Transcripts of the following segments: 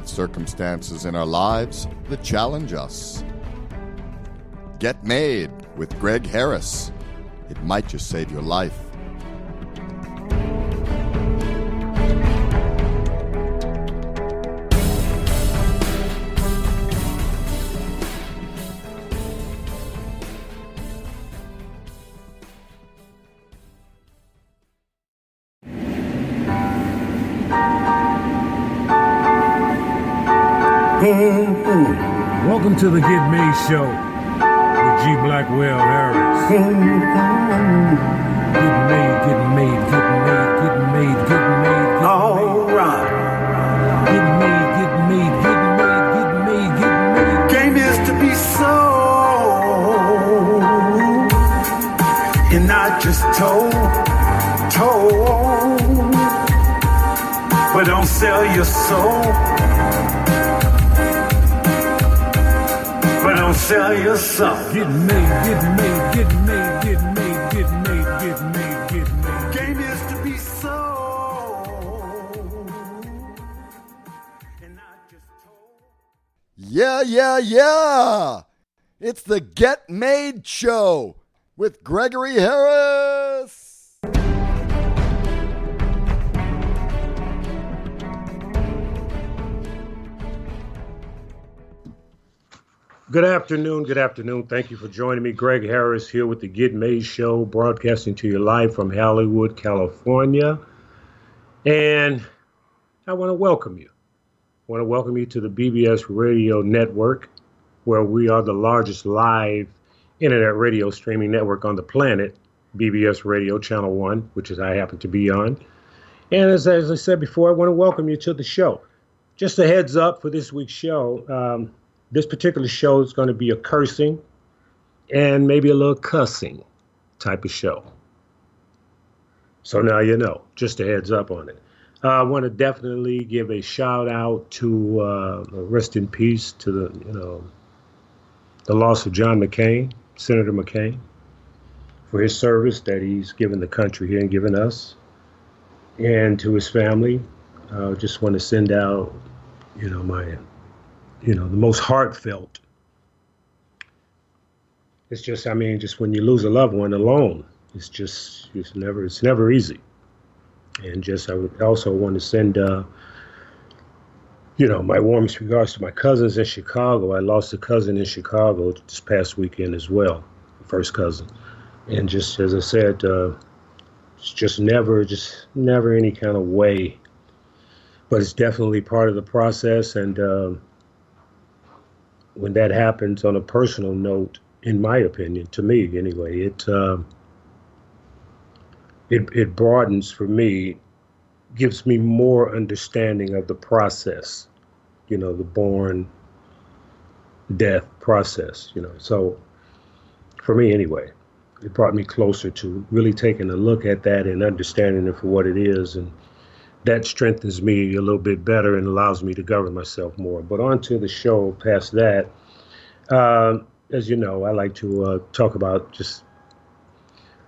have circumstances in our lives that challenge us. Get Made with Greg Harris. It might just save your life. To the Get Made Show with G. Blackwell Harris. Getting made, getting made, getting made, getting made, getting made, All made. right. Getting made, getting made, getting made, getting made, getting made. Game is to be sold and not just told, told. But don't sell your soul. Sell your soul. Getting made, getting made, getting made, getting made, getting made, getting made, getting made. Game is to be sold and not just told. Yeah, yeah, yeah! It's the Get Made Show with Gregory Harris. Good afternoon. Good afternoon. Thank you for joining me. Greg Harris here with the Get Made Show, broadcasting to you live from Hollywood, California. And I want to welcome you. I want to welcome you to the BBS Radio Network, where we are the largest live internet radio streaming network on the planet, BBS Radio Channel 1, which is I happen to be on. And as, as I said before, I want to welcome you to the show. Just a heads up for this week's show. Um, this particular show is going to be a cursing and maybe a little cussing type of show. So now you know, just a heads up on it. Uh, I want to definitely give a shout out to uh, rest in peace to the you know the loss of John McCain, Senator McCain, for his service that he's given the country here and given us, and to his family. I uh, just want to send out, you know, my you know, the most heartfelt. It's just, I mean, just when you lose a loved one alone, it's just, it's never, it's never easy. And just, I would also want to send, uh, you know, my warmest regards to my cousins in Chicago. I lost a cousin in Chicago this past weekend as well, first cousin. And just as I said, uh, it's just never, just never any kind of way. But it's definitely part of the process. And, uh, when that happens on a personal note, in my opinion, to me anyway, it uh, it it broadens for me, gives me more understanding of the process, you know, the born death process, you know. So for me anyway, it brought me closer to really taking a look at that and understanding it for what it is and that strengthens me a little bit better and allows me to govern myself more. But on to the show past that. Uh, as you know, I like to uh, talk about just.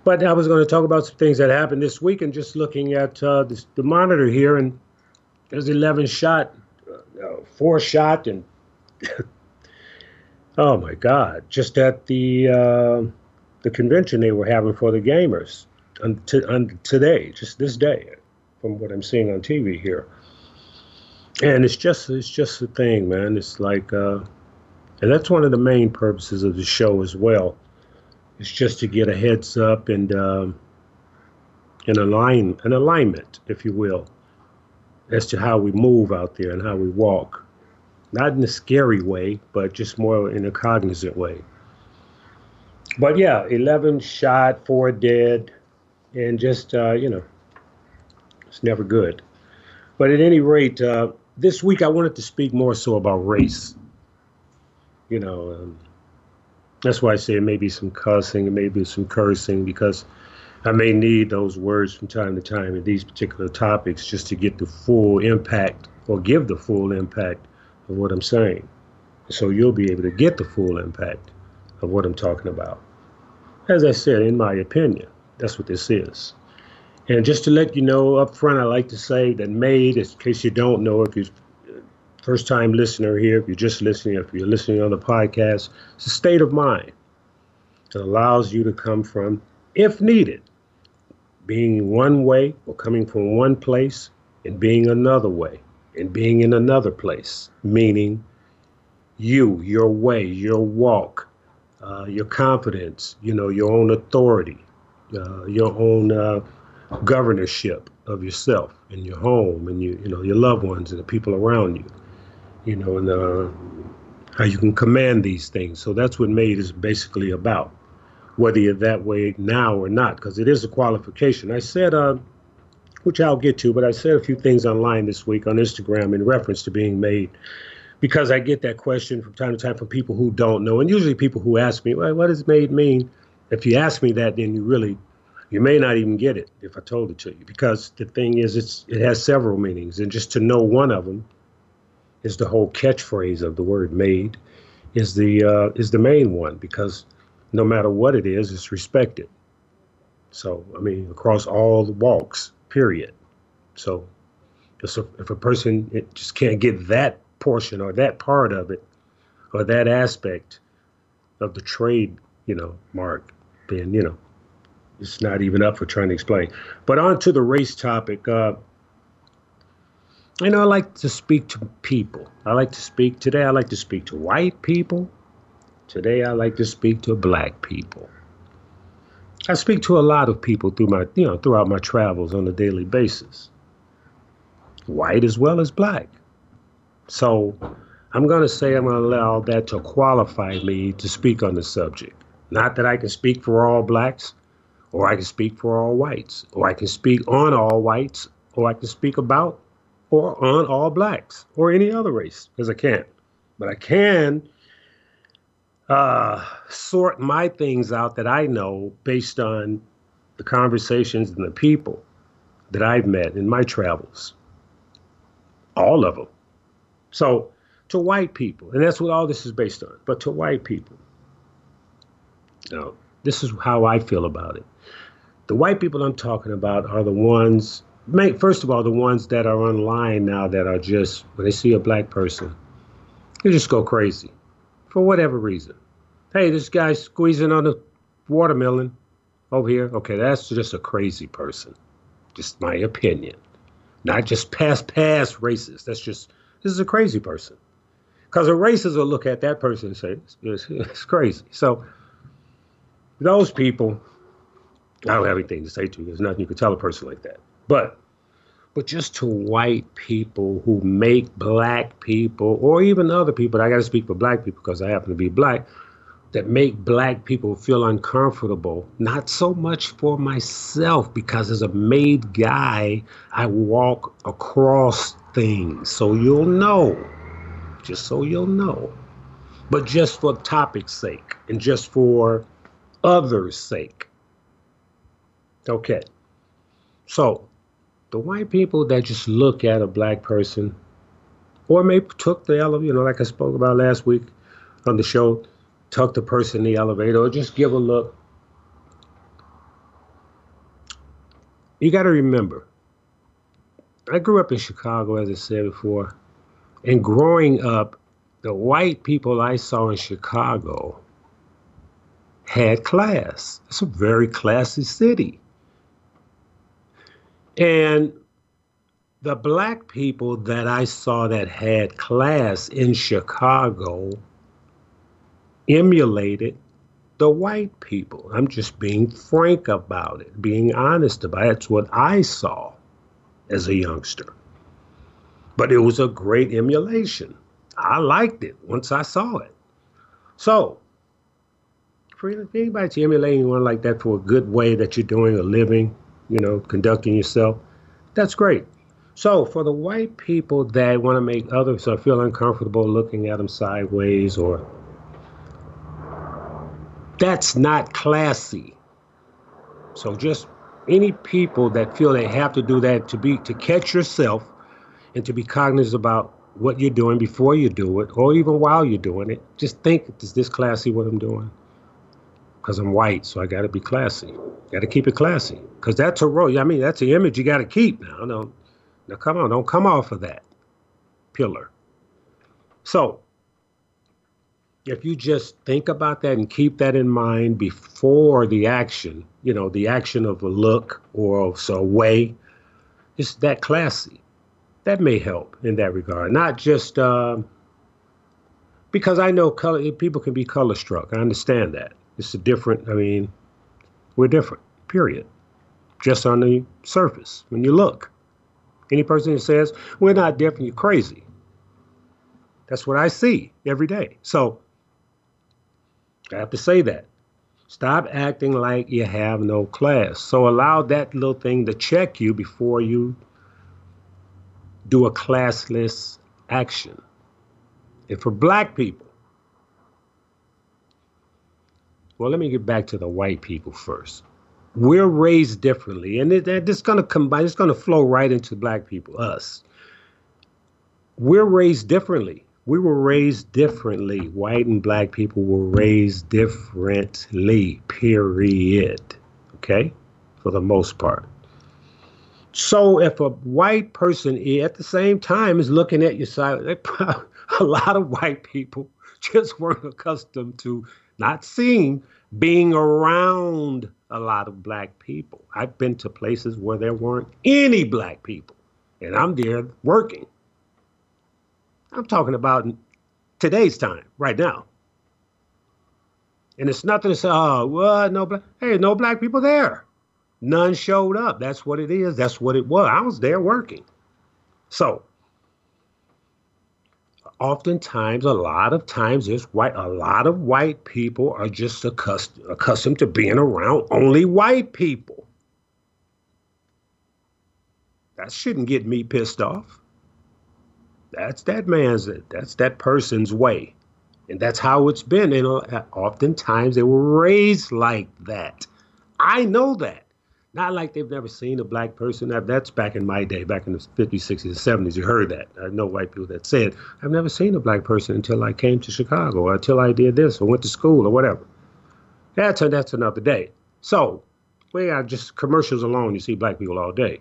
But I was going to talk about some things that happened this week and just looking at uh, this, the monitor here, and there's 11 shot, uh, four shot, and oh my God, just at the uh, the convention they were having for the gamers on, t- on today, just this day from what I'm seeing on TV here. And it's just it's just the thing, man. It's like, uh, and that's one of the main purposes of the show as well. It's just to get a heads up and um, an align an alignment, if you will, as to how we move out there and how we walk. Not in a scary way, but just more in a cognizant way. But yeah, 11 shot, four dead, and just uh, you know, it's never good. But at any rate, uh, this week I wanted to speak more so about race. You know, um, that's why I say it may be some cussing, it may be some cursing, because I may need those words from time to time in these particular topics just to get the full impact or give the full impact of what I'm saying. So you'll be able to get the full impact of what I'm talking about. As I said, in my opinion, that's what this is. And just to let you know up front, I like to say that made, in case you don't know, if you're first time listener here, if you're just listening, if you're listening on the podcast, it's a state of mind that allows you to come from, if needed, being one way or coming from one place and being another way and being in another place, meaning you, your way, your walk, uh, your confidence, you know, your own authority, uh, your own uh, governorship of yourself and your home and you, you know, your loved ones and the people around you, you know, and uh, how you can command these things. So that's what Made is basically about, whether you're that way now or not, because it is a qualification. I said, uh, which I'll get to, but I said a few things online this week on Instagram in reference to being made because I get that question from time to time from people who don't know, and usually people who ask me, well, "What does made mean?" If you ask me that, then you really, you may not even get it if I told it to you, because the thing is, it's it has several meanings, and just to know one of them is the whole catchphrase of the word "made," is the uh, is the main one because no matter what it is, it's respected. So I mean, across all the walks, period. So if a, if a person just can't get that portion or that part of it or that aspect of the trade, you know, mark, then, you know, it's not even up for trying to explain. But on to the race topic. Uh, you know, I like to speak to people. I like to speak today. I like to speak to white people. Today, I like to speak to black people. I speak to a lot of people through my, you know, throughout my travels on a daily basis, white as well as black. So I'm going to say I'm going to allow that to qualify me to speak on the subject. Not that I can speak for all blacks, or I can speak for all whites, or I can speak on all whites, or I can speak about or on all blacks, or any other race, because I can't. But I can uh, sort my things out that I know based on the conversations and the people that I've met in my travels. All of them. So, to white people, and that's what all this is based on, but to white people, now, this is how I feel about it. The white people I'm talking about are the ones, first of all, the ones that are online now that are just, when they see a black person, they just go crazy for whatever reason. Hey, this guy's squeezing on a watermelon over here. Okay, that's just a crazy person. Just my opinion. Not just past past racist. That's just this is a crazy person. Because a racist will look at that person and say, it's, it's crazy. So those people, I don't have anything to say to you. There's nothing you can tell a person like that. But but just to white people who make black people or even other people, I got to speak for black people because I happen to be black, that make black people feel uncomfortable. Not so much for myself, because as a made guy, I walk across things. So you'll know. Just so you'll know. But just for topic's sake and just for others' sake. Okay. So the white people that just look at a black person or maybe took the elevator, you know, like I spoke about last week on the show, tuck the person in the elevator or just give a look. You got to remember, I grew up in Chicago, as I said before, and growing up, the white people I saw in Chicago had class. It's a very classy city. And the black people that I saw that had class in Chicago emulated the white people. I'm just being frank about it, being honest about it. That's what I saw as a youngster. But it was a great emulation. I liked it once I saw it. So, anybody emulate anyone like that for a good way that you're doing a living, you know, conducting yourself, that's great. So, for the white people that want to make others uh, feel uncomfortable looking at them sideways or that's not classy. So just any people that feel they have to do that to be to catch yourself and to be cognizant about what you're doing before you do it or even while you're doing it, just think is this classy what I'm doing? Because I'm white, so I got to be classy. Got to keep it classy. Because that's a role. I mean, that's the image you got to keep now. Don't, now, come on, don't come off of that pillar. So, if you just think about that and keep that in mind before the action, you know, the action of a look or so a way, it's that classy. That may help in that regard. Not just uh, because I know color people can be color struck. I understand that. It's a different. I mean, we're different. Period. Just on the surface when you look. Any person that says we're not different, you're crazy. That's what I see every day. So I have to say that. Stop acting like you have no class. So allow that little thing to check you before you do a classless action. And for black people, well, let me get back to the white people first. We're raised differently, and it, it's going to combine. It's going to flow right into black people, us. We're raised differently. We were raised differently. White and black people were raised differently. Period. Okay, for the most part. So if a white person at the same time is looking at your side, a lot of white people just weren't accustomed to not seeing, being around a lot of black people. I've been to places where there weren't any black people, and I'm there working. I'm talking about today's time, right now. And it's nothing to say, oh, well, no black. Hey, no black people there. None showed up. That's what it is. That's what it was. I was there working. So oftentimes, a lot of times, there's white. A lot of white people are just accustomed accustomed to being around only white people. That shouldn't get me pissed off. That's that man's. That's that person's way, and that's how it's been. And uh, oftentimes, they were raised like that. I know that. Not like they've never seen a black person. That's back in my day, back in the 50s, 60s, and 70s. You heard that. I know white people that said, I've never seen a black person until I came to Chicago, or until I did this, or went to school, or whatever. That's, a, that's another day. So, we got just commercials alone, you see black people all day.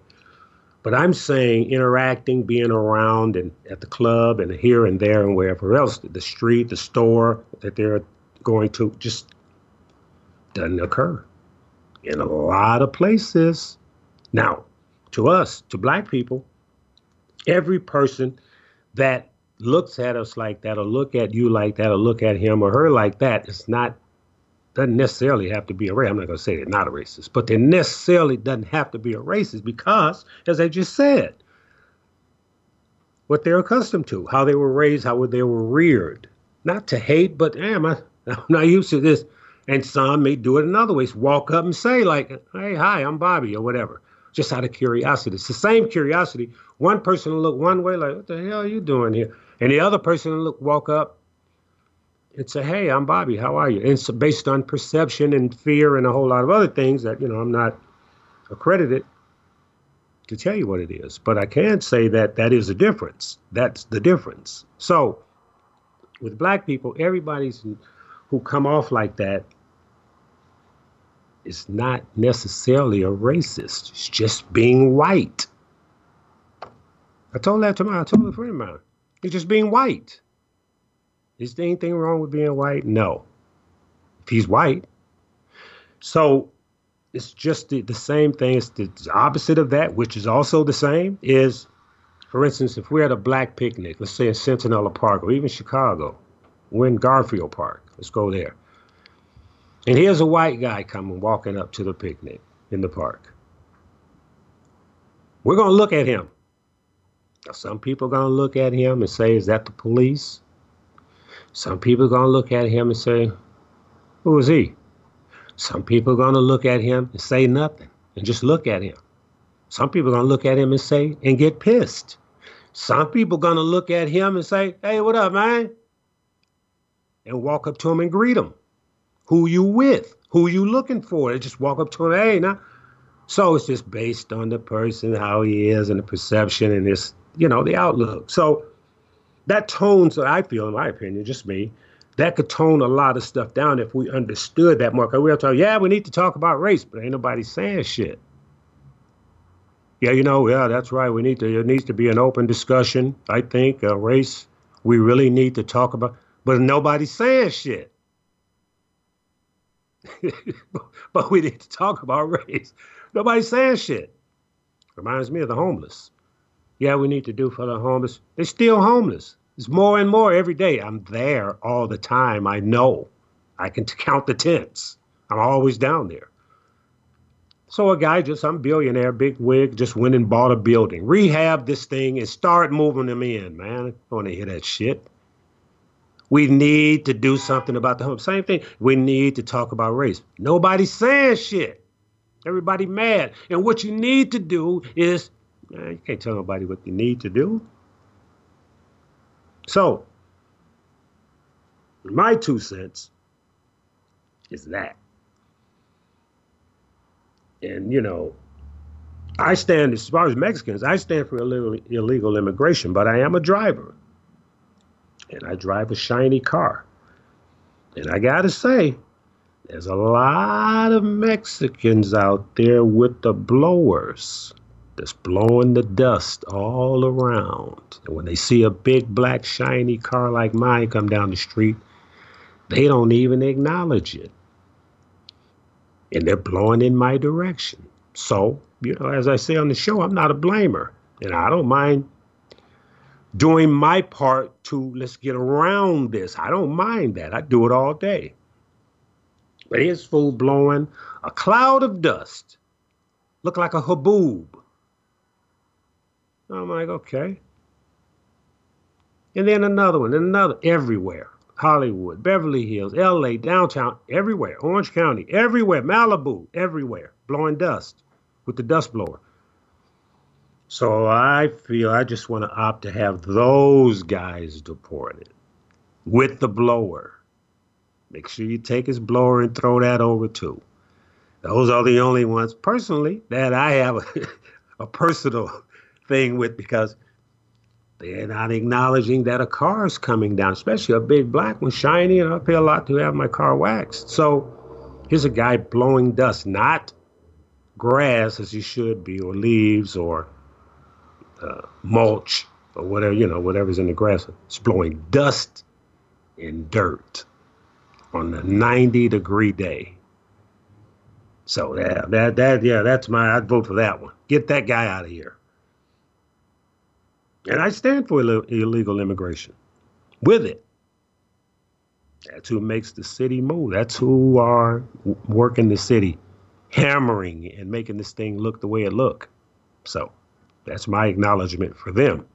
But I'm saying interacting, being around, and at the club, and here and there, and wherever else, the street, the store that they're going to, just doesn't occur in a lot of places. Now, to us, to black people, every person that looks at us like that, or look at you like that, or look at him or her like that, it's not doesn't necessarily have to be a racist. I'm not going to say they're not a racist, but they necessarily doesn't have to be a racist because, as I just said, what they're accustomed to, how they were raised, how they were reared, not to hate, but damn, I, I'm not used to this. And some may do it another way. Walk up and say, like, hey, hi, I'm Bobby, or whatever, just out of curiosity. It's the same curiosity. One person will look one way, like, what the hell are you doing here? And the other person will look, walk up and say, hey, I'm Bobby, how are you? And it's based on perception and fear and a whole lot of other things that, you know, I'm not accredited to tell you what it is. But I can say that that is a difference. That's the difference. So with black people, everybody's who come off like that is not necessarily a racist. It's just being white. I told that to my I told a friend of mine. It's just being white. Is there anything wrong with being white? No. If he's white. So it's just the, the same thing. It's the opposite of that, which is also the same, is for instance, if we're at a black picnic, let's say in Centinela Park or even Chicago, we're in Garfield Park. Let's go there. And here's a white guy coming walking up to the picnic in the park. We're going to look at him. Some people are going to look at him and say, Is that the police? Some people are going to look at him and say, Who is he? Some people are going to look at him and say nothing and just look at him. Some people are going to look at him and say, and get pissed. Some people are going to look at him and say, Hey, what up, man? And walk up to them and greet them. Who you with? Who you looking for? Just walk up to him, hey, now. So it's just based on the person, how he is, and the perception, and this, you know, the outlook. So that tones, I feel, in my opinion, just me, that could tone a lot of stuff down if we understood that more. Because we'll talk, yeah, we need to talk about race, but ain't nobody saying shit. Yeah, you know, yeah, that's right. We need to. It needs to be an open discussion. I think uh, race We really need to talk about, but nobody's saying shit. but we need to talk about race. Nobody's saying shit. Reminds me of the homeless. Yeah, we need to do for the homeless. They're still homeless. It's more and more every day. I'm there all the time. I know. I can count the tents. I'm always down there. So a guy just, I'm billionaire, big wig, just went and bought a building, rehab this thing, and start moving them in, man. I want to hear that shit. We need to do something about the home. Same thing. We need to talk about race. Nobody's saying shit. Everybody mad. And what you need to do is, man, you can't tell nobody what you need to do. So, my two cents is that. And, you know, I stand, as far as Mexicans, I stand for illegal, illegal immigration, but I am a driver. And I drive a shiny car. And I got to say, there's a lot of Mexicans out there with the blowers that's blowing the dust all around. And when they see a big black shiny car like mine come down the street, they don't even acknowledge it and they're blowing in my direction. So, you know, as I say on the show, I'm not a blamer. And I don't mind doing my part to let's get around this. I don't mind that. I do it all day. But here's fool blowing a cloud of dust. Look like a haboob. I'm like, okay. And then another one, and another, everywhere. Hollywood, Beverly Hills, LA, downtown, everywhere, Orange County, everywhere, Malibu, everywhere, blowing dust with the dust blower. So I feel I just want to opt to have those guys deported with the blower. Make sure you take his blower and throw that over too. Those are the only ones, personally, that I have a, a personal thing with because they're not acknowledging that a car is coming down, especially a big black one, shiny, and I pay a lot to have my car waxed. So here's a guy blowing dust, not grass as he should be, or leaves, or uh, mulch, or whatever, you know, whatever's in the grass. It's blowing dust and dirt on a 90 degree day. So yeah, that that yeah, that's my I'd vote for that one. Get that guy out of here. And I stand for Ill- illegal immigration with it. That's who makes the city move. That's who are working the city, hammering and making this thing look the way it look. So that's my acknowledgement for them,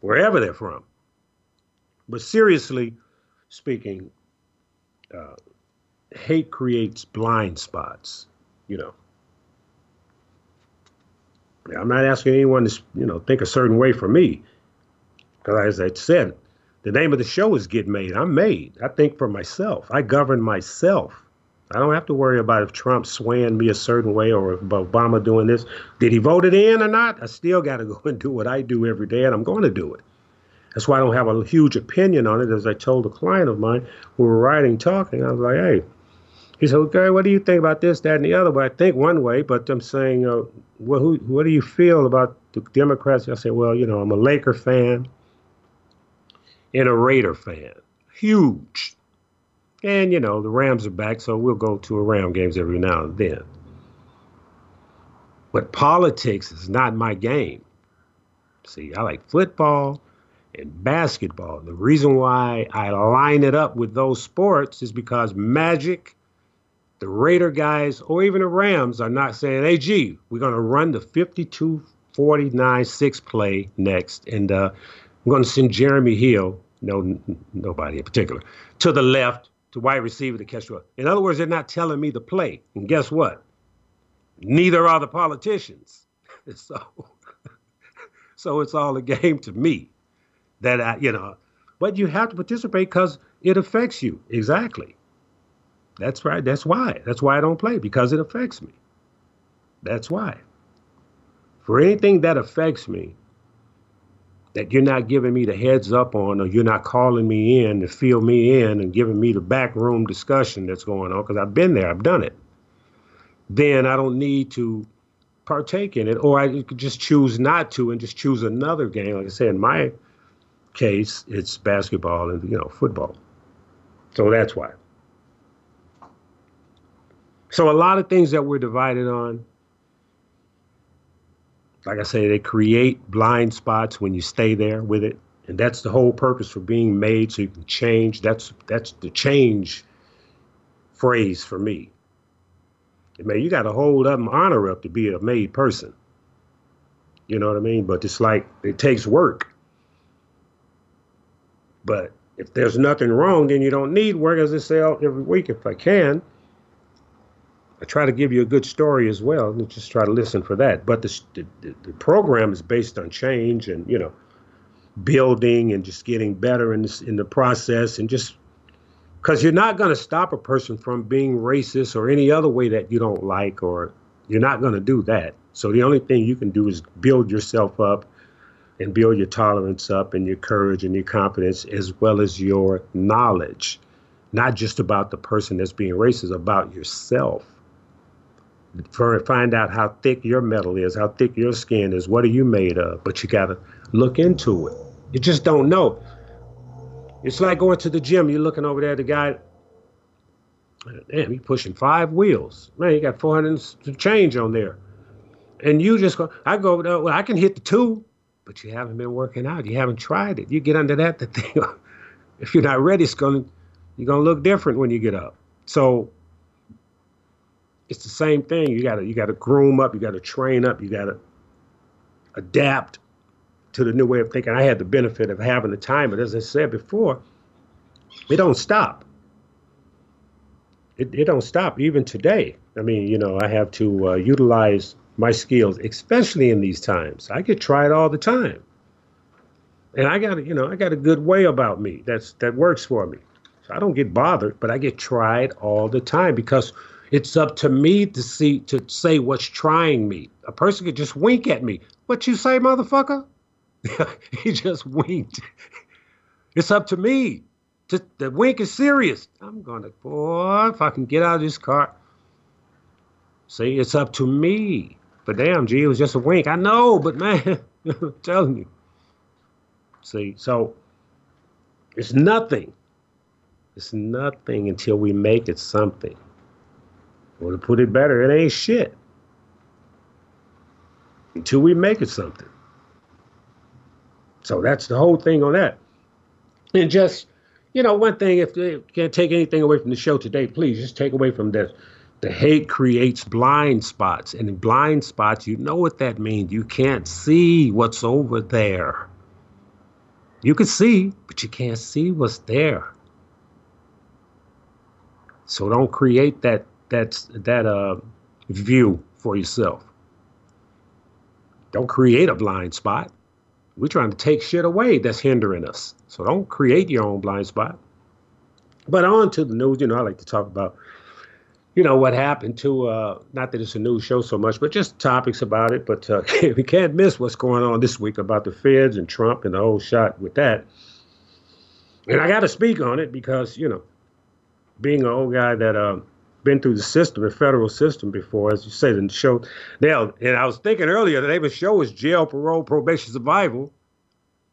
wherever they're from. But seriously speaking, uh, hate creates blind spots, you know. I'm not asking anyone to, you know, think a certain way for me. Because as I said, the name of the show is Get Made. I'm made. I think for myself. I govern myself. I don't have to worry about if Trump swaying me a certain way or if Obama doing this. Did he vote it in or not? I still got to go and do what I do every day, and I'm going to do it. That's why I don't have a huge opinion on it. As I told a client of mine, we were writing, talking, I was like, hey, he said, okay, what do you think about this, that, and the other? But I think one way, but I'm saying, uh, well, who, what do you feel about the Democrats? I said, well, you know, I'm a Laker fan and a Raider fan. Huge. And, you know, the Rams are back, so we'll go to a Ram games every now and then. But politics is not my game. See, I like football and basketball. The reason why I line it up with those sports is because Magic the Raider guys or even the Rams are not saying, hey, gee, we're going to run the 52 49 6 play next. And uh, I'm going to send Jeremy Hill, no, nobody in particular, to the left to wide receiver to catch up. In other words, they're not telling me the play. And guess what? Neither are the politicians. so, so it's all a game to me that I, you know, but you have to participate because it affects you. Exactly. That's right. That's why. That's why I don't play because it affects me. That's why. For anything that affects me, that you're not giving me the heads up on, or you're not calling me in to fill me in and giving me the backroom discussion that's going on, because I've been there, I've done it, then I don't need to partake in it, or I could just choose not to and just choose another game. Like I said, in my case, it's basketball and you know football. So that's why. So a lot of things that we're divided on, like I say, they create blind spots when you stay there with it, and that's the whole purpose for being made, so you can change. That's that's the change phrase for me. Man, you got to hold up and honor up to be a made person. You know what I mean? But it's like it takes work. But if there's nothing wrong, then you don't need work, as I say every week if I can. I try to give you a good story as well, and just try to listen for that. But the, the, the program is based on change and you know, building and just getting better in this, in the process, and just because you're not going to stop a person from being racist or any other way that you don't like, or you're not going to do that. So the only thing you can do is build yourself up and build your tolerance up and your courage and your confidence as well as your knowledge, not just about the person that's being racist, about yourself. For, find out how thick your metal is, how thick your skin is, what are you made of? But you got to look into it. You just don't know. It's like going to the gym. You're looking over there, at the guy, damn, he pushing five wheels. Man, he got 400 change on there. And you just go, I go, well, I can hit the two but you haven't been working out. You haven't tried it. You get under that, the thing, if you're not ready, it's gonna you're gonna look different when you get up. So it's the same thing. You gotta you gotta groom up. You gotta train up. You gotta adapt to the new way of thinking. I had the benefit of having the time, but as I said before, it don't stop. It, it don't stop even today. I mean, you know, I have to uh, utilize my skills, especially in these times. I get tried all the time. And I got, you know, I got a good way about me that's that works for me. So I don't get bothered, but I get tried all the time because it's up to me to see to say what's trying me. A person could just wink at me. What you say, motherfucker? he just winked. it's up to me. To, the wink is serious. I'm gonna, boy, if I can get out of this car. See, it's up to me. But damn, G, it was just a wink. I know, but man, I'm telling you. See, so it's nothing. It's nothing until we make it something. Or to put it better, it ain't shit. Until we make it something. So that's the whole thing on that. And just, you know, one thing, if you can't take anything away from the show today, please just take away from this the hate creates blind spots. And in blind spots, you know what that means. You can't see what's over there. You can see, but you can't see what's there. So don't create that that that uh view for yourself. Don't create a blind spot. We're trying to take shit away that's hindering us. So don't create your own blind spot. But on to the news, you know, I like to talk about you know what happened to uh, not that it's a news show so much, but just topics about it. But uh, we can't miss what's going on this week about the feds and Trump and the whole shot with that. And I got to speak on it because you know, being an old guy that uh, been through the system, the federal system before, as you said the show. Now, and I was thinking earlier, the name the show is Jail, Parole, Probation, Survival,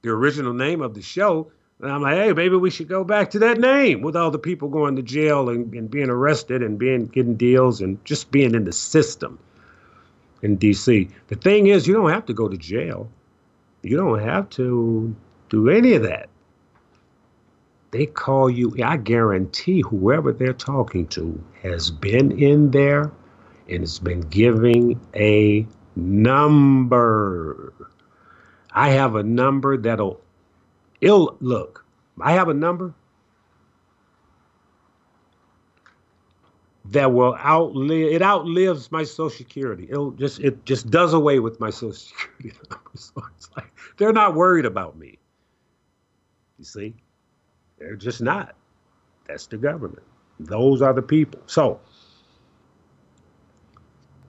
the original name of the show. And I'm like, hey, maybe we should go back to that name with all the people going to jail and, and being arrested and being getting deals and just being in the system in DC. The thing is, you don't have to go to jail. You don't have to do any of that. They call you, I guarantee whoever they're talking to has been in there and has been giving a number. I have a number that'll It'll look. I have a number that will outlive. It outlives my Social Security. It'll just it just does away with my Social Security number. So it's like they're not worried about me. You see, they're just not. That's the government. Those are the people. So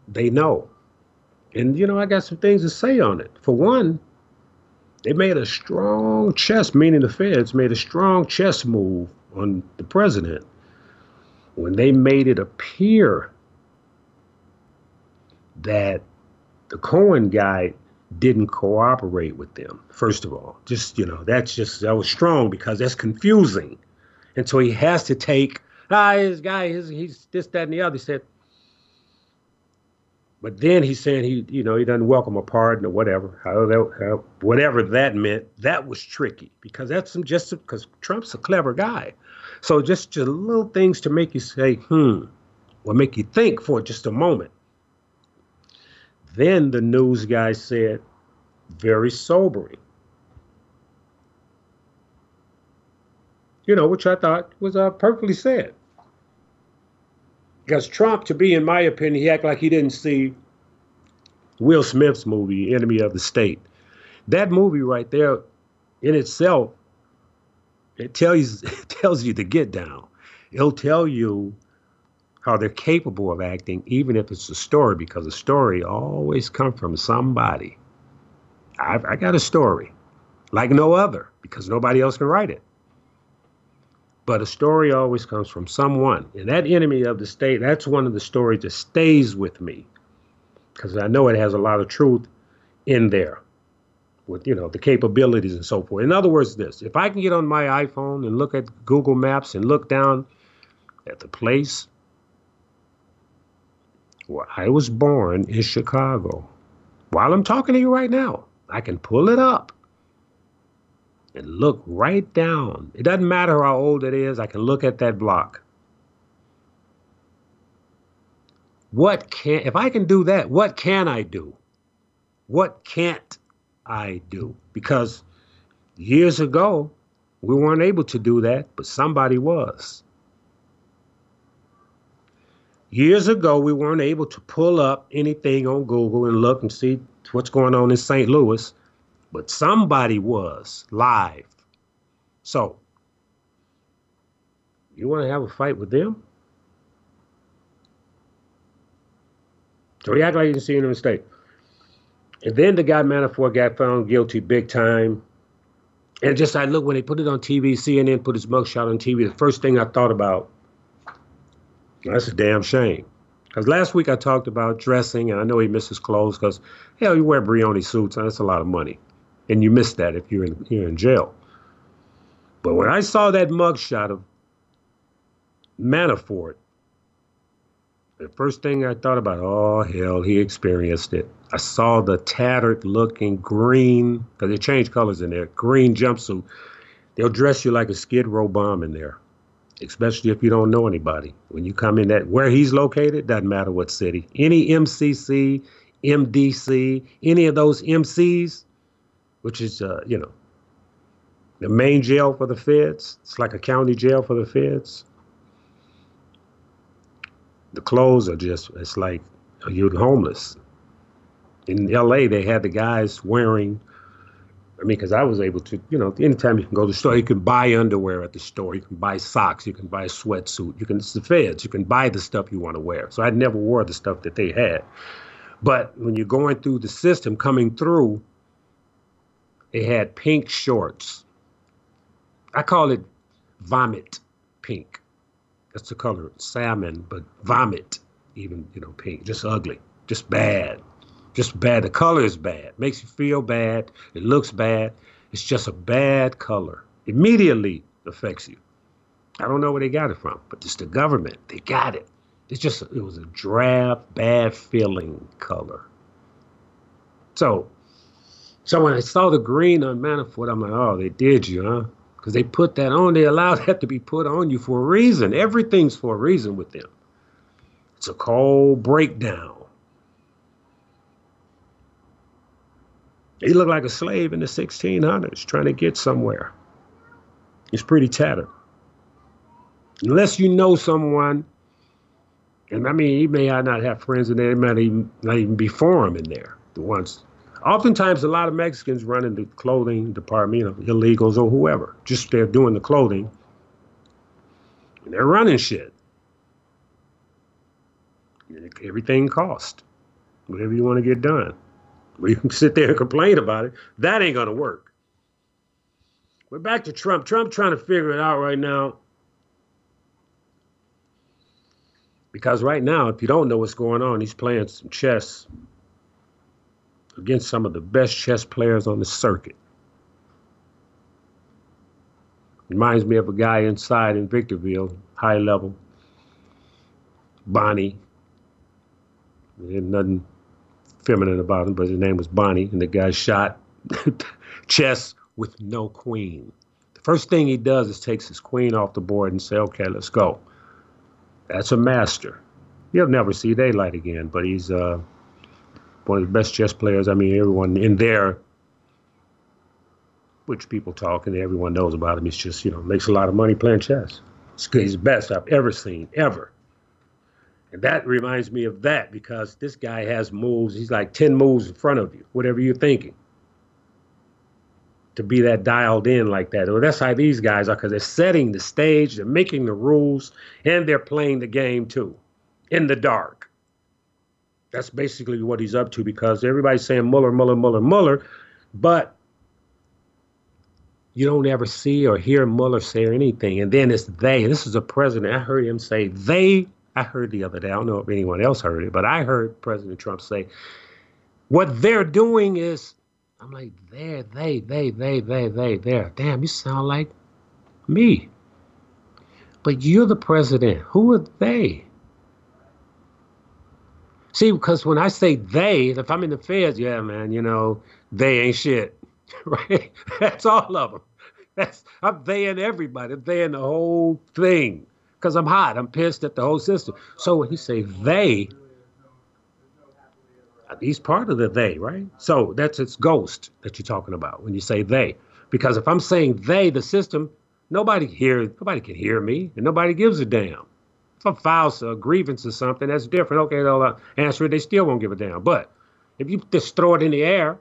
they know. And you know, I got some things to say on it. For one, they made a strong chess, meaning the feds made a strong chess move on the president when they made it appear that the Cohen guy didn't cooperate with them. First of all, just you know, that's just that was strong because that's confusing, and so he has to take ah his guy, his, he's this, that, and the other. He said, but then he's saying he, you know, he doesn't welcome a pardon or whatever, however, how, whatever that meant. That was tricky because that's some just because Trump's a clever guy. So just, just little things to make you say, hmm, or make you think for just a moment. Then the news guy said, very sobering. You know, which I thought was uh, perfectly said. Because Trump, to be, in my opinion, he acted like he didn't see Will Smith's movie, Enemy of the State. That movie right there, in itself, it tells tells you to get down. It'll tell you how they're capable of acting, even if it's a story, because a story always comes from somebody. I've, I got a story, like no other, because nobody else can write it. But a story always comes from someone. And that enemy of the state, that's one of the stories that stays with me because I know it has a lot of truth in there with, you know, the capabilities and so forth. In other words, this if I can get on my iPhone and look at Google Maps and look down at the place where I was born in Chicago, while I'm talking to you right now, I can pull it up and look right down. It doesn't matter how old it is, I can look at that block. What can, if I can do that, what can I do? What can't I do? Because years ago, we weren't able to do that, but somebody was. Years ago, we weren't able to pull up anything on Google and look and see what's going on in St. Louis but somebody was live. So, you want to have a fight with them? So he like he didn't see any mistake. And then the guy Manafort got found guilty big time. And just I look when they put it on TV, CNN put his mugshot on TV. The first thing I thought about, that's a damn shame. Because last week I talked about dressing, and I know he misses clothes because hell, you wear Brioni suits, and that's a lot of money and you miss that if you're in you're in jail. But when I saw that mugshot of Manafort, the first thing I thought about, oh hell, he experienced it. I saw the tattered looking green, because they change colors in there, green jumpsuit. They'll dress you like a skid row bomb in there, especially if you don't know anybody. When you come in that where he's located, doesn't matter what city. Any MCC, MDC, any of those MCs, which is, uh, you know, the main jail for the feds. It's like a county jail for the feds. The clothes are just, it's like you're homeless. In LA, they had the guys wearing, I mean, because I was able to, you know, anytime you can go to the store, you can buy underwear at the store, you can buy socks, you can buy a sweatsuit, you can, it's the feds, you can buy the stuff you want to wear. So I never wore the stuff that they had. But when you're going through the system, coming through, they had pink shorts. I call it vomit pink. That's the color, salmon, but vomit, even, you know, pink, just ugly, just bad, just bad. The color is bad, makes you feel bad. It looks bad. It's just a bad color. Immediately affects you. I don't know where they got it from, but it's the government. They got it. It's just, it was a drab, bad feeling color. So so when I saw the green on Manafort, I'm like, oh, they did you, huh? Because they put that on. They allowed that to be put on you for a reason. Everything's for a reason with them. It's a cold breakdown. He looked like a slave in the 1600s trying to get somewhere. He's pretty tattered. Unless you know someone, and I mean, he may not have friends in there, he might even, not even be for him in there, the ones Oftentimes, a lot of Mexicans run in the clothing department, you know, illegals or whoever. Just they're doing the clothing. And they're running shit. Everything costs. Whatever you want to get done. You can sit there and complain about it. That ain't going to work. We're back to Trump. Trump trying to figure it out right now. Because right now, if you don't know what's going on, he's playing some chess against some of the best chess players on the circuit. Reminds me of a guy inside in Victorville, high level. Bonnie. Nothing feminine about him, but his name was Bonnie, and the guy shot chess with no queen. The first thing he does is takes his queen off the board and say, "Okay, let's go." That's a master. He'll never see daylight again, but he's uh, one of the best chess players. I mean, everyone in there, which people talk and everyone knows about him. He's just, you know, makes a lot of money playing chess. He's the best I've ever seen, ever. And that reminds me of that because this guy has moves. He's like 10 moves in front of you, whatever you're thinking. To be that dialed in like that. Well, that's how these guys are because they're setting the stage, they're making the rules, and they're playing the game too in the dark. That's basically what he's up to because everybody's saying Mueller, Mueller, Mueller, Mueller, but you don't ever see or hear Mueller say anything. And then it's they. This is a president. I heard him say they. I heard the other day. I don't know if anyone else heard it, but I heard President Trump say, what they're doing is, I'm like, they, they, they, they, they, they, there. Damn, you sound like me. But you're the president. Who are they? See, because when I say they, if I'm in the feds, yeah, man, you know, they ain't shit, right? That's all of them. That's I'm they and everybody. I'm they and the whole thing. Because I'm hot. I'm pissed at the whole system. So when you say they, he's part of the they, right? So that's its ghost that you're talking about when you say they. Because if I'm saying they, the system, nobody hear, nobody can hear me, and nobody gives a damn. If I file a grievance or something, that's different. Okay, they'll uh, answer it. They still won't give a damn. But if you just throw it in the air,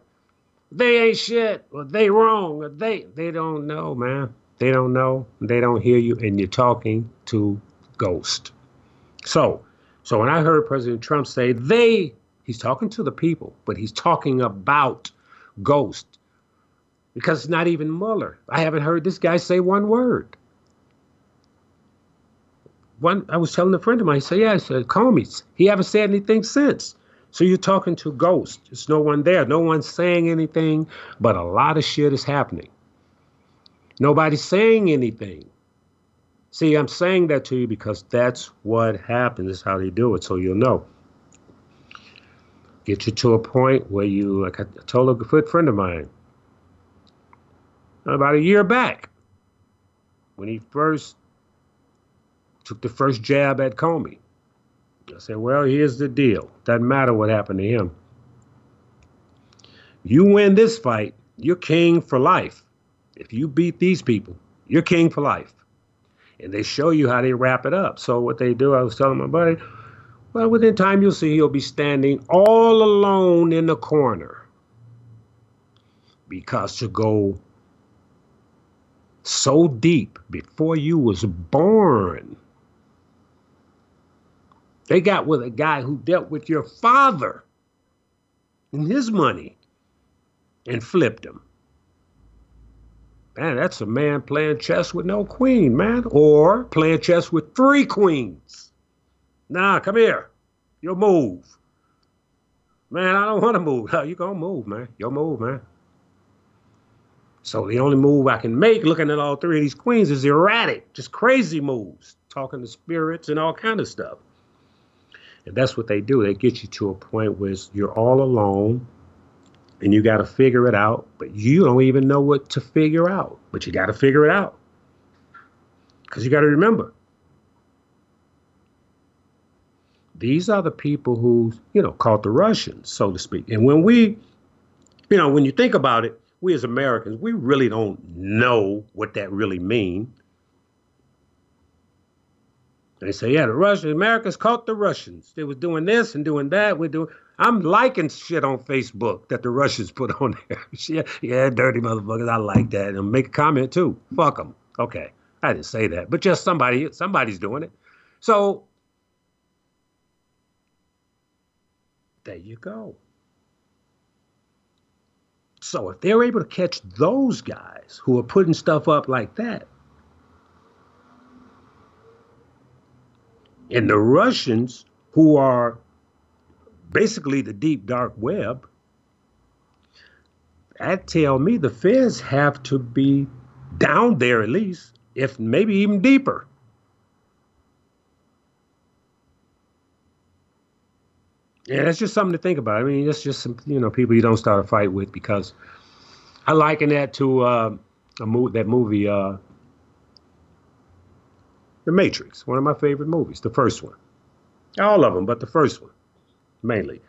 they ain't shit, or they wrong, or they they don't know, man. They don't know. They don't hear you, and you're talking to ghost. So, so when I heard President Trump say they, he's talking to the people, but he's talking about ghost because it's not even Mueller. I haven't heard this guy say one word one I was telling a friend of mine, he said, Yeah, I said, Comey, he haven't said anything since. So you're talking to ghosts. There's no one there. No one's saying anything, but a lot of shit is happening. Nobody's saying anything. See, I'm saying that to you because that's what happens, is how they do it, so you'll know. Get you to a point where you, like I told a good friend of mine, about a year back, when he first took the first jab at Comey. I said, well, here's the deal. Doesn't matter what happened to him. You win this fight, you're king for life. If you beat these people, you're king for life. And they show you how they wrap it up. So what they do, I was telling my buddy, well, within time you'll see he'll be standing all alone in the corner. Because to go so deep before you was born they got with a guy who dealt with your father and his money and flipped him. Man, that's a man playing chess with no queen, man. Or playing chess with three queens. Nah, come here. Your move. Man, I don't want to move. You gonna move, man. Your move, man. So the only move I can make looking at all three of these queens is erratic, just crazy moves, talking to spirits and all kind of stuff. And that's what they do. They get you to a point where you're all alone and you got to figure it out, but you don't even know what to figure out. But you got to figure it out. Because you got to remember, these are the people who, you know, caught the Russians, so to speak. And when we, you know, when you think about it, we as Americans, we really don't know what that really means. They say, yeah, the Russians, Americans caught the Russians. They was doing this and doing that. We're doing. I'm liking shit on Facebook that the Russians put on there. yeah, yeah, dirty motherfuckers. I like that. And make a comment too. Fuck them. Okay, I didn't say that, but just somebody, somebody's doing it. So there you go. So if they're able to catch those guys who are putting stuff up like that, And the Russians, who are basically the deep dark web, that tell me the feds have to be down there at least, if maybe even deeper. Yeah, that's just something to think about. I mean, that's just some, you know people you don't start a fight with because I liken that to uh, a movie that movie, uh, The Matrix, one of my favorite movies, the first one, all of them, but the first one mainly.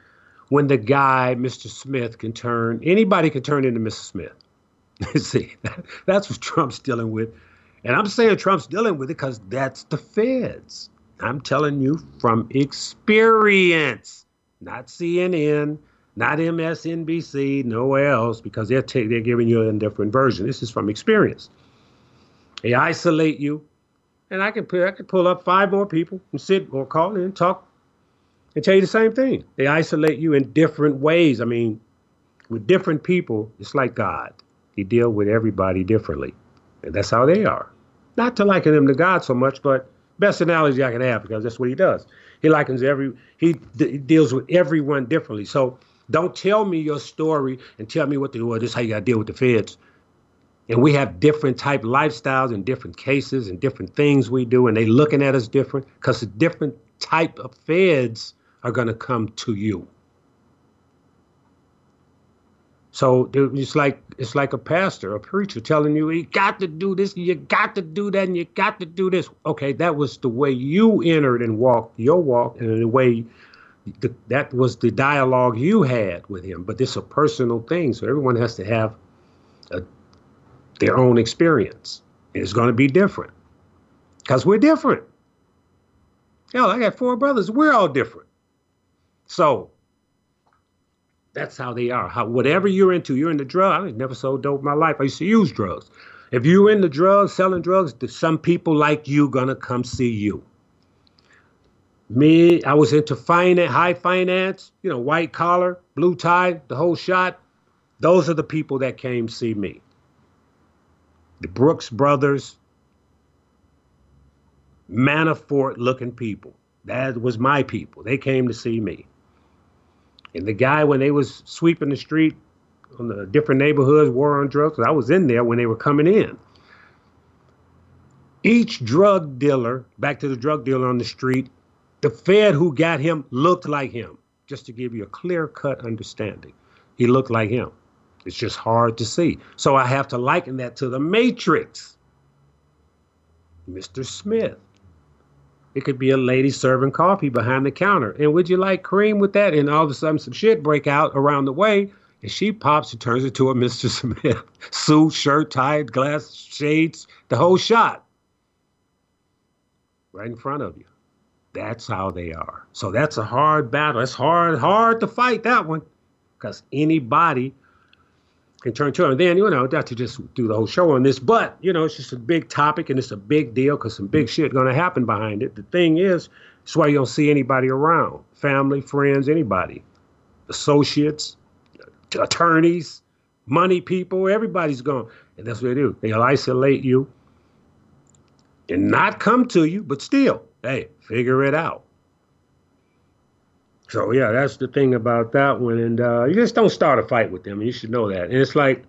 When the guy, Mr. Smith, can turn anybody can turn into Mr. Smith. See, that's what Trump's dealing with, and I'm saying Trump's dealing with it because that's the feds. I'm telling you from experience not CNN, not MSNBC, nowhere else, because they're ta- they're giving you a different version. This is from experience. They isolate you, and I can I can pull up five more people and sit or call in, and talk, and tell you the same thing. They isolate you in different ways. I mean, with different people, it's like God. He deal with everybody differently, and that's how they are. Not to liken them to God so much, but best analogy I can have because that's what he does. He likens every he d- deals with everyone differently. So don't tell me your story and tell me what to. Well, this is how you got to deal with the feds. And we have different type lifestyles and different cases and different things we do, and they looking at us different because different type of feds are going to come to you. So it's like it's like a pastor, a preacher telling you you got to do this, you got to do that, and you got to do this. Okay, that was the way you entered and walked your walk, and the way the, that was the dialogue you had with him. But it's a personal thing, so everyone has to have a, their own experience. It's going to be different because we're different. Hell, I got four brothers. We're all different. So that's how they are. How whatever you're into, you're into drugs. I never sold dope in my life. I used to use drugs. If you're into drugs, selling drugs, some people like you gonna come see you. Me, I was into finance, high finance, you know, white collar, blue tie, the whole shot. Those are the people that came see me. The Brooks brothers, Manafort looking people. That was my people. They came to see me. And the guy, when they was sweeping the street on the different neighborhoods, war on drugs, I was in there when they were coming in. Each drug dealer, back to the drug dealer on the street, the Fed who got him looked like him, just to give you a clear cut understanding. He looked like him. It's just hard to see. So I have to liken that to the Matrix. Mr. Smith. It could be a lady serving coffee behind the counter. And would you like cream with that? And all of a sudden, some shit break out around the way, and she pops and turns into a Mr. Smith. Suit, shirt, tied, glass, shades, the whole shot. Right in front of you. That's how they are. So that's a hard battle. It's hard, hard to fight that one. Because anybody can turn to it. And then, you know, not to just do the whole show on this, but, you know, it's just a big topic and it's a big deal because some big shit going to happen behind it. The thing is, it's why you don't see anybody around family, friends, anybody, associates, attorneys, money people, everybody's gone. And that's what they do. They'll isolate you and not come to you, but still, hey, figure it out. So yeah, that's the thing about that one, and uh, you just don't start a fight with them. You should know that. And it's like,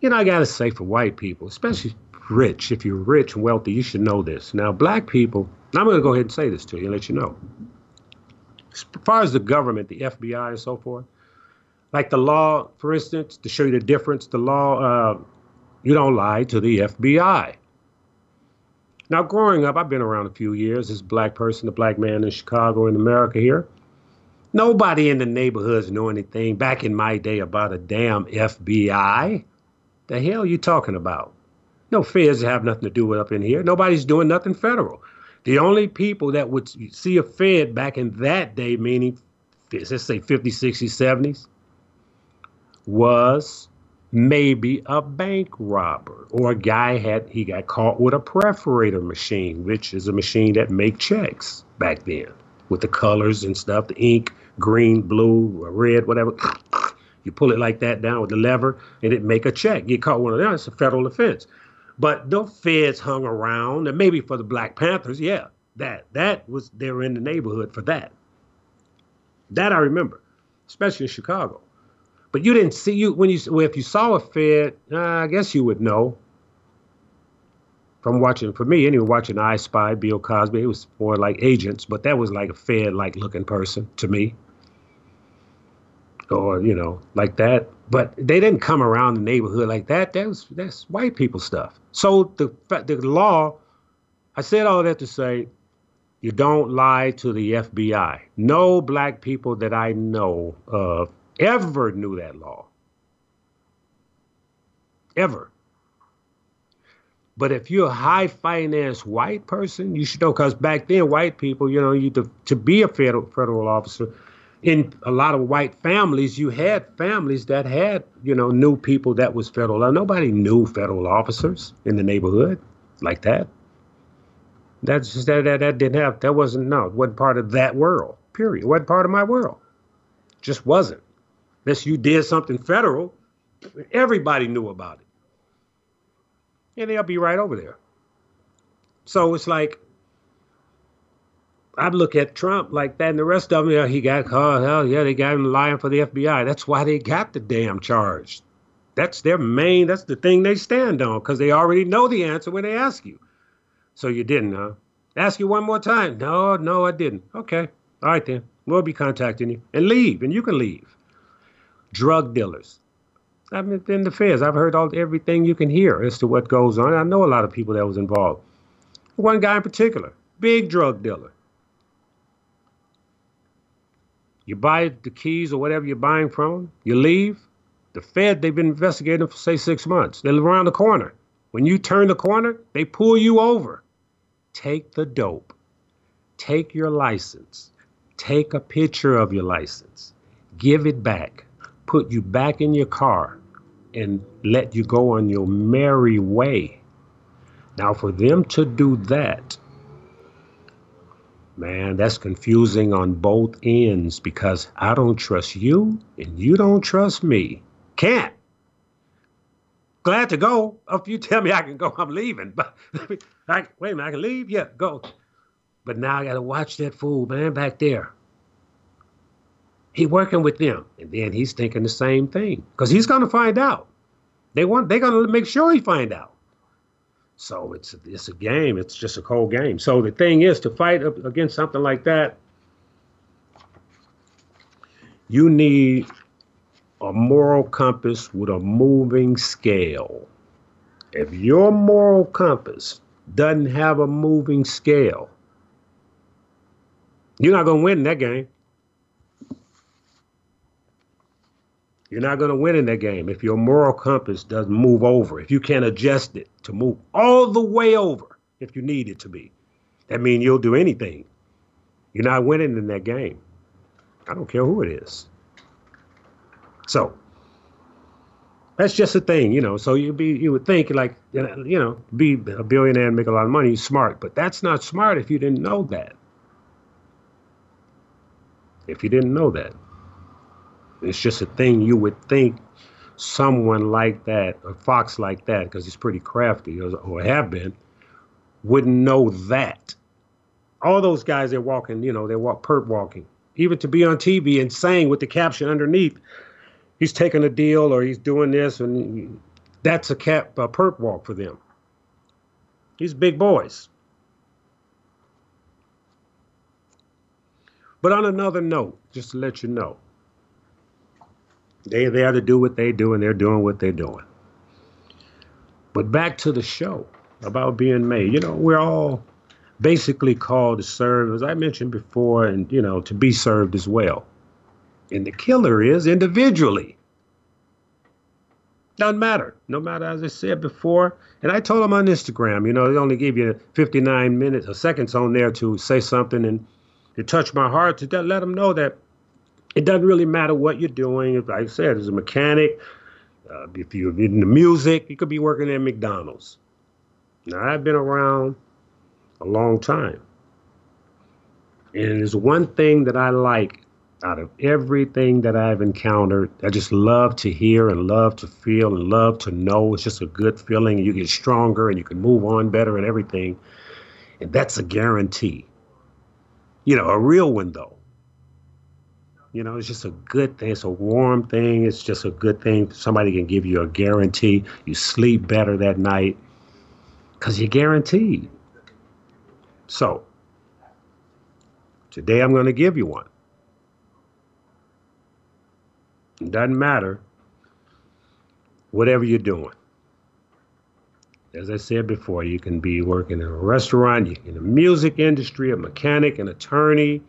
you know, I gotta say for white people, especially rich, if you're rich and wealthy, you should know this. Now, black people, I'm gonna go ahead and say this to you and let you know. As far as the government, the FBI, and so forth, like the law, for instance, to show you the difference, the law, uh, you don't lie to the FBI now, growing up, I've been around a few years as a black person, a black man in Chicago, in America here. Nobody in the neighborhoods knew anything back in my day about a damn FBI. The hell are you talking about? No feds have nothing to do with up in here. Nobody's doing nothing federal. The only people that would see a Fed back in that day, meaning let's say 50s, 60s, 70s, was maybe a bank robber or a guy had he got caught with a perforator machine which is a machine that make checks back then with the colors and stuff the ink green blue red whatever. You pull it like that down with the lever and it make a check. Get caught one of them it's a federal offense. But no feds hung around and maybe for the black panthers yeah that that was they were in the neighborhood for that. That I remember, especially in Chicago. But you didn't see you when you well, if you saw a Fed, uh, I guess you would know from watching. For me, anyway, watching I Spy, Bill Cosby, it was more like agents, but that was like a Fed like looking person to me, or you know, like that. But they didn't come around the neighborhood like that. That was that's white people stuff. So the the law, I said all that to say, you don't lie to the FBI. No black people that I know of ever knew that law. Ever. But if you're a high finance white person, you should know because back then, white people, you know, you to, to be a federal federal officer, in a lot of white families, you had families that had, you know, knew people that was federal. Now, nobody knew federal officers in the neighborhood like that. That's just that, that that didn't have that wasn't no, it wasn't part of that world. Period. It wasn't part of my world. Just wasn't unless you did something federal, everybody knew about it. And they'll be right over there. So it's like, I look at Trump like that, and the rest of them, yeah, he got caught. Hell yeah, they got him lying for the FBI. That's why they got the damn charge. That's their main, that's the thing they stand on, because they already know the answer when they ask you. So you didn't, huh? Ask you one more time. No, no, I didn't. Okay. All right then. We'll be contacting you. And leave, and you can leave drug dealers. I've been in the feds. I've heard all everything you can hear as to what goes on. I know a lot of people that was involved. One guy in particular, big drug dealer. You buy the keys or whatever you're buying from, them. you leave. The Fed, they've been investigating for say six months. They're around the corner. When you turn the corner, they pull you over. Take the dope. Take your license. Take a picture of your license. Give it back put you back in your car and let you go on your merry way. Now, for them to do that, man, that's confusing on both ends because I don't trust you and you don't trust me. Can't. Glad to go. If you tell me I can go, I'm leaving. But I, wait a minute, I can leave? Yeah, go. But now I got to watch that fool, man, back there. He working with them, and then he's thinking the same thing because he's going to find out. They want they're going to make sure he find out. So it's it's a game. It's just a cold game. So the thing is to fight against something like that, you need a moral compass with a moving scale. If your moral compass doesn't have a moving scale, you're not going to win that game. You're not going to win in that game if your moral compass doesn't move over, if you can't adjust it to move all the way over if you need it to be. That means you'll do anything. You're not winning in that game. I don't care who it is. So that's just a thing, you know. So you'd be you would think like you know, be a billionaire and make a lot of money, you're smart, but that's not smart if you didn't know that. If you didn't know that. It's just a thing you would think someone like that, a fox like that, because he's pretty crafty or, or have been, wouldn't know that. All those guys they're walking, you know, they walk perp walking. Even to be on TV and saying with the caption underneath, he's taking a deal or he's doing this, and that's a cap a perp walk for them. These big boys. But on another note, just to let you know, they there to do what they do, and they're doing what they're doing. But back to the show about being made. You know, we're all basically called to serve, as I mentioned before, and you know, to be served as well. And the killer is individually. Doesn't matter. No matter, as I said before, and I told them on Instagram, you know, they only give you 59 minutes or seconds on there to say something and to touch my heart to let them know that it doesn't really matter what you're doing. Like I said, as a mechanic, uh, if you're in the music, you could be working at McDonald's. Now, I've been around a long time. And there's one thing that I like out of everything that I've encountered. I just love to hear and love to feel and love to know. It's just a good feeling. You get stronger and you can move on better and everything. And that's a guarantee. You know, a real one, though You know, it's just a good thing. It's a warm thing. It's just a good thing. Somebody can give you a guarantee. You sleep better that night because you're guaranteed. So, today I'm going to give you one. It doesn't matter whatever you're doing. As I said before, you can be working in a restaurant, you in the music industry, a mechanic, an attorney,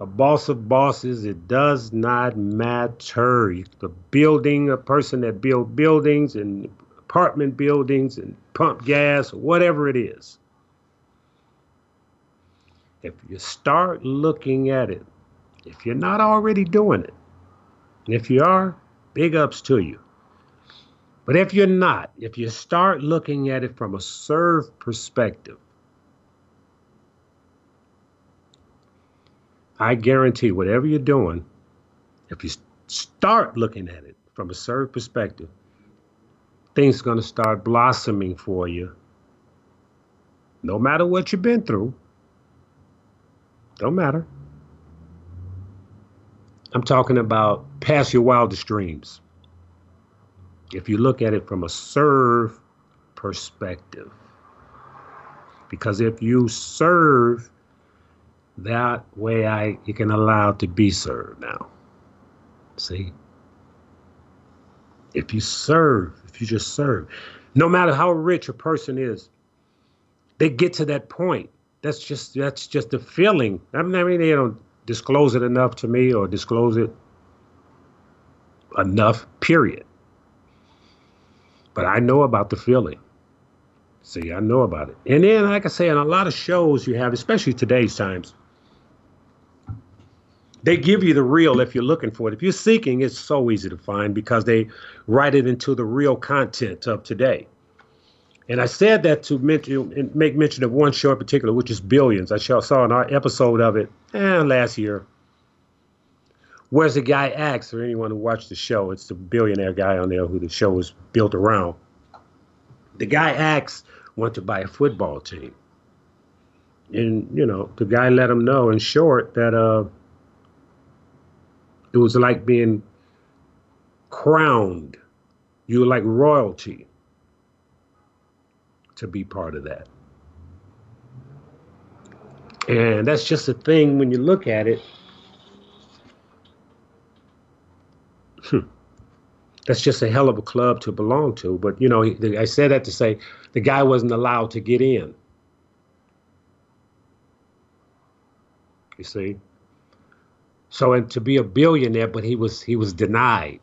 a boss of bosses. It does not matter. The building, a person that build buildings and apartment buildings and pump gas, whatever it is. If you start looking at it, if you're not already doing it, and if you are, big ups to you. But if you're not, if you start looking at it from a serve perspective, I guarantee whatever you're doing, if you start looking at it from a serve perspective, things are going to start blossoming for you. No matter what you've been through, don't matter. I'm talking about past your wildest dreams. If you look at it from a serve perspective, because if you serve that way, I you can allow to be served now. See, if you serve, if you just serve, no matter how rich a person is, they get to that point. That's just that's just the feeling. I mean, they don't disclose it enough to me or disclose it enough, period. But I know about the feeling. See, I know about it. And then, like I say, in a lot of shows you have, especially today's times, they give you the real if you're looking for it. If you're seeking, it's so easy to find because they write it into the real content of today. And I said that to mention, make mention of one show in particular, which is Billions. I saw an episode of it eh, last year. Where's the guy asks, for anyone who watched the show, it's the billionaire guy on there who the show was built around. The guy asks, want to buy a football team. And, you know, the guy let him know in short that uh, it was like being crowned. You were like royalty to be part of that. And that's just a thing when you look at it. Hmm. That's just a hell of a club to belong to. But, you know, I said that to say the guy wasn't allowed to get in. You see? So, and to be a billionaire, but he was he was denied.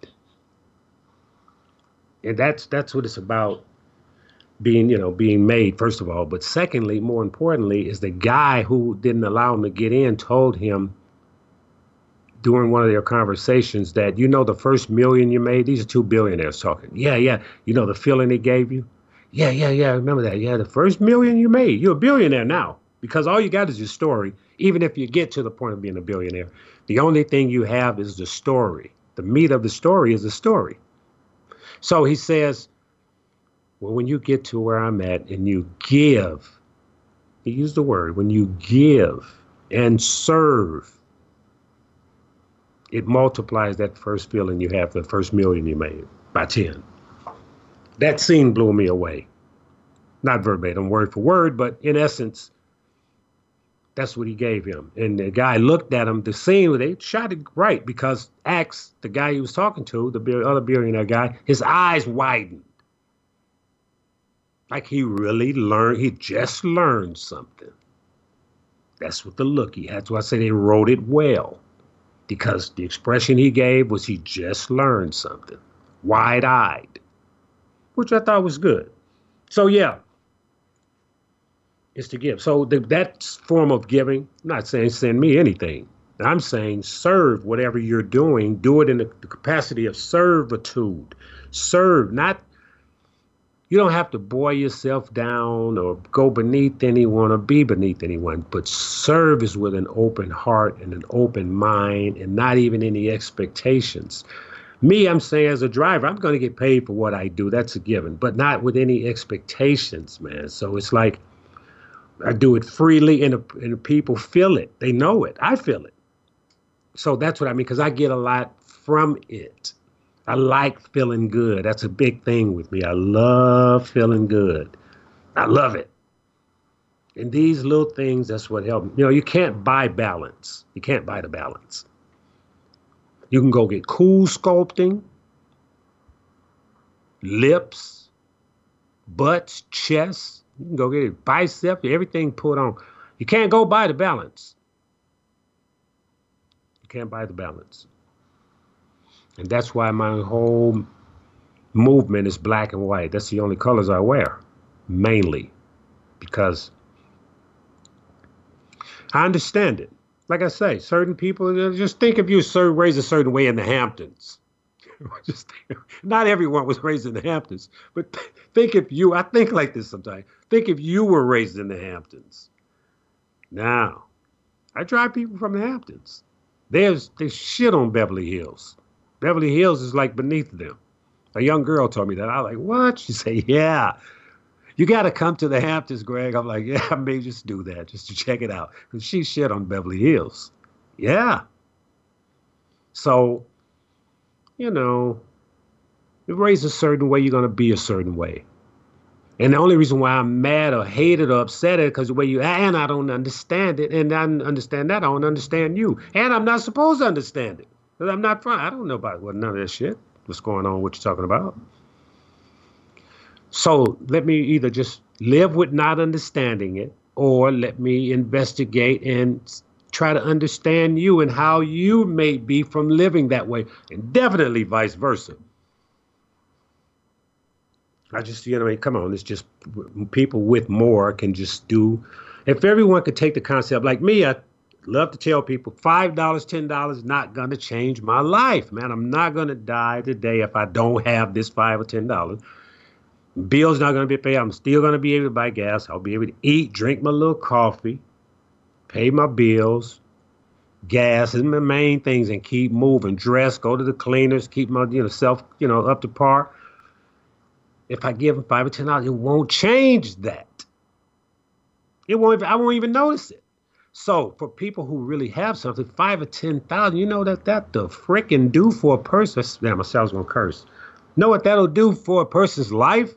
And that's that's what it's about being you know being made first of all. But secondly more importantly is the guy who didn't allow him to get in told him during one of their conversations that you know the first million you made? These are two billionaires talking. Yeah yeah. You know the feeling he gave you? Yeah yeah yeah. Remember that. Yeah the first million you made. You're a billionaire now because all you got is your story even if you get to the point of being a billionaire the only thing you have is the story the meat of the story is the story so he says well, when you get to where I'm at and you give, he used the word, when you give and serve, it multiplies that first feeling you have, the first million you made by 10. That scene blew me away. Not verbatim, word for word, but in essence, that's what he gave him. And the guy looked at him. The scene, they shot it right because Axe, the guy he was talking to, the other billionaire guy, his eyes widened. Like he really learned, he just learned something. That's what the look he had. That's why I say they wrote it well. Because the expression he gave was he just learned something. Wide eyed. Which I thought was good. So yeah. It's to give. So the, that form of giving, I'm not saying send me anything. I'm saying serve whatever you're doing. Do it in the capacity of servitude. Serve, not you don't have to boil yourself down or go beneath anyone or be beneath anyone, but serve is with an open heart and an open mind and not even any expectations. Me, I'm saying as a driver, I'm going to get paid for what I do. That's a given, but not with any expectations, man. So it's like I do it freely and the, and the people feel it. They know it. I feel it. So that's what I mean, because I get a lot from it. I like feeling good. That's a big thing with me. I love feeling good. I love it. And these little things, that's what help. You know, you can't buy balance. You can't buy the balance. You can go get cool sculpting, lips, butts, chest. You can go get it, bicep, everything put on. You can't go buy the balance. You can't buy the balance. And that's why my whole movement is black and white. That's the only colors I wear, mainly, because I understand it. Like I say, certain people just think of you raised a certain way in the Hamptons. just not everyone was raised in the Hamptons, but think if you. I think like this sometimes. Think if you were raised in the Hamptons. Now, I drive people from the Hamptons. There's there's shit on Beverly Hills. Beverly Hills is like beneath them. A young girl told me that. I was like, what? She said, yeah. You got to come to the Hamptons, Greg. I'm like, yeah, I may just do that just to check it out. Because she shit on Beverly Hills. Yeah. So, you know, you raised a certain way, you're to be a certain way. And the only reason why I'm mad or hated or upset is because the way you and I don't understand it, and I understand that I don't understand you, and I'm not supposed to understand it because I'm not from. I don't know about what none of that shit. What's going on? What you're talking about? So let me either just live with not understanding it, or let me investigate and try to understand you and how you may be from living that way, and definitely vice versa. I just, you know, I mean, come on, it's just people with more can just do. If everyone could take the concept, like me, I love to tell people $5, $10 not going to change my life, man. I'm not going to die today if I don't have this 5 or $10. Bills not going to be paid. I'm still going to be able to buy gas. I'll be able to eat, drink my little coffee, pay my bills, gas is my main things, and keep moving. Dress, go to the cleaners, keep my you know self you know up to par. If I give them five or ten dollars, it won't change that. It won't. I won't even notice it. So for people who really have something, five or ten thousand, you know that that the frickin' do for a person. Damn, my was gonna curse. Know what that'll do for a person's life?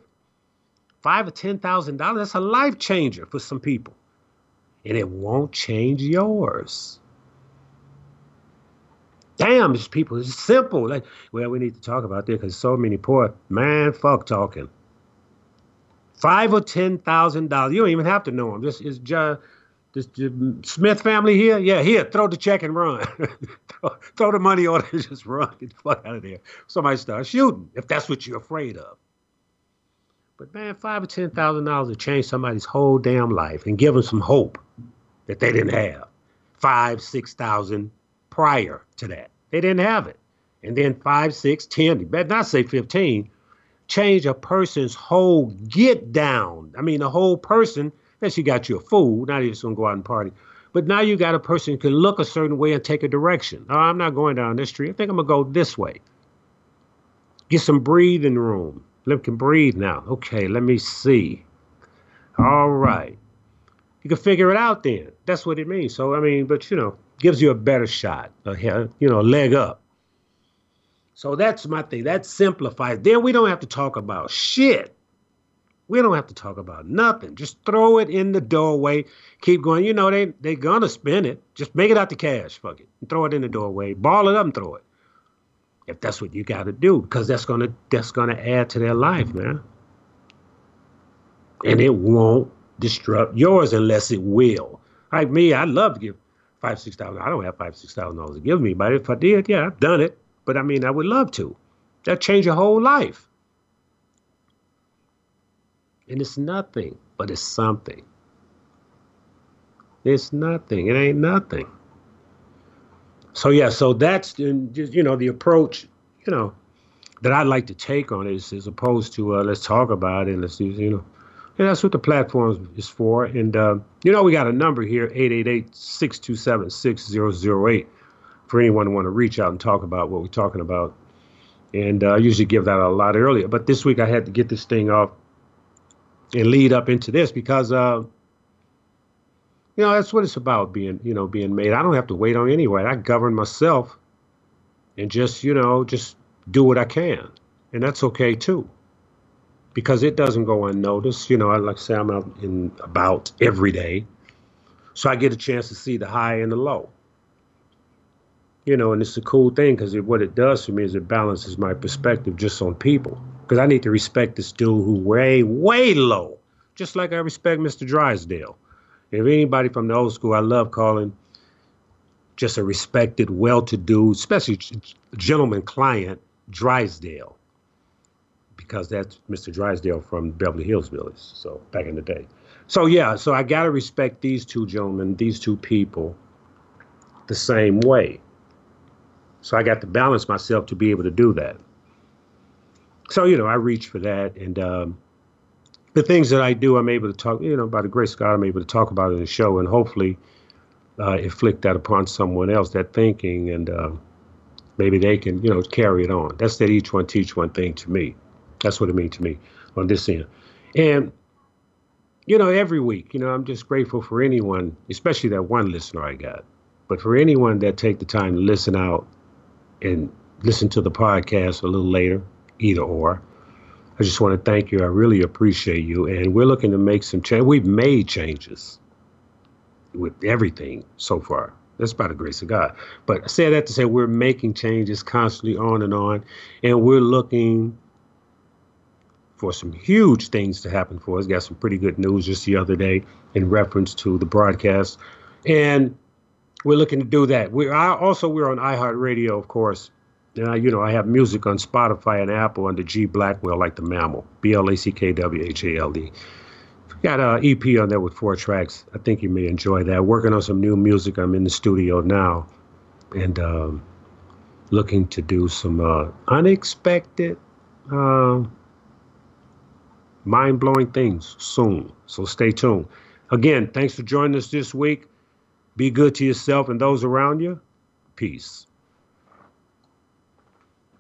five or ten thousand dollars, that's a life changer for some people. And it won't change yours. Damn, these people, it's simple. Like, well, we need to talk about this because so many poor man fuck talking. Five or ten thousand dollars. You don't even have to know them. This is just this, Smith family here. Yeah, here, throw the check and run. throw, throw, the money on and just run. Get the fuck out of there. Somebody start shooting if that's what you're afraid of. But man, five or ten thousand dollars to change somebody's whole damn life and give them some hope that they didn't have. Five, six thousand prior to that. They didn't have it. And then five, six, ten, you better not say fifteen, change a person's whole get down. I mean the whole person, unless you got you a fool, not even just gonna go out and party. But now you got a person who can look a certain way and take a direction. Oh, I'm not going down this street. I think I'm gonna go this way. Get some breathing room Lip can breathe now. Okay, let me see. All right. You can figure it out then. That's what it means. So, I mean, but you know, gives you a better shot, a, you know, leg up. So that's my thing. That simplifies. Then we don't have to talk about shit. We don't have to talk about nothing. Just throw it in the doorway. Keep going. You know, they they gonna spend it. Just make it out the cash. Fuck it. And throw it in the doorway. Ball it up and throw it if that's what you got to do because that's gonna that's gonna add to their life, man. And it won't disrupt yours unless it will. Like me, I'd love to give five six thousand. I don't have five six thousand dollars to give me, but if I did, yeah, I've done it. But I mean, I would love to. That change your whole life. And it's nothing, but it's something. It's nothing. It ain't nothing so yeah, so that's just you know the approach, you know, that I'd like to take on it is as opposed to uh, let's talk about it and let's you know, and that's what the platform is for. And uh, you know, we got a number here 888-627-6008 for anyone who want to reach out and talk about what we're talking about. And uh, I usually give that a lot earlier, but this week I had to get this thing off and lead up into this because uh, You know, that's what it's about being, you know, being made. I don't have to wait on anyone. I govern myself and just, you know, just do what I can. And that's okay too. Because it doesn't go unnoticed. You know, I like I say I'm out in about every day. So I get a chance to see the high and the low. You know, and it's a cool thing because what it does for me is it balances my perspective just on people. Because I need to respect this dude who way, way low, just like I respect Mr. Drysdale. If anybody from the old school, I love calling just a respected, well-to-do, especially gentleman client, Drysdale, because that's Mr. Drysdale from Beverly Hillbillies. So back in the day. So yeah, so I gotta respect these two gentlemen, these two people, the same way. So I got to balance myself to be able to do that. So you know, I reach for that, and um, the things that I do, I'm able to talk. You know, by the grace of God, I'm able to talk about it in the show, and hopefully, uh, inflict that upon someone else, that thinking, and uh, maybe they can, you know, carry it on. That's that each one teach one thing to me. That's what it means to me on this end. And you know, every week, you know, I'm just grateful for anyone, especially that one listener I got, but for anyone that take the time to listen out and listen to the podcast a little later, either or. I just want to thank you. I really appreciate you. And we're looking to make some change. We've made changes with everything so far. That's by the grace of God. But I say that to say we're making changes constantly on and on. And we're looking for some huge things to happen for us. Got some pretty good news just the other day in reference to the broadcast. And we're looking to do that. We are also we're on iHeartRadio, of course. And I, you know, I have music on Spotify and Apple under G Blackwhale, like the mammal, B L A C K W H A L D. Got an EP on there with four tracks. I think you may enjoy that. Working on some new music. I'm in the studio now, and um, looking to do some uh, unexpected, uh, mind blowing things soon. So stay tuned. Again, thanks for joining us this week. Be good to yourself and those around you. Peace.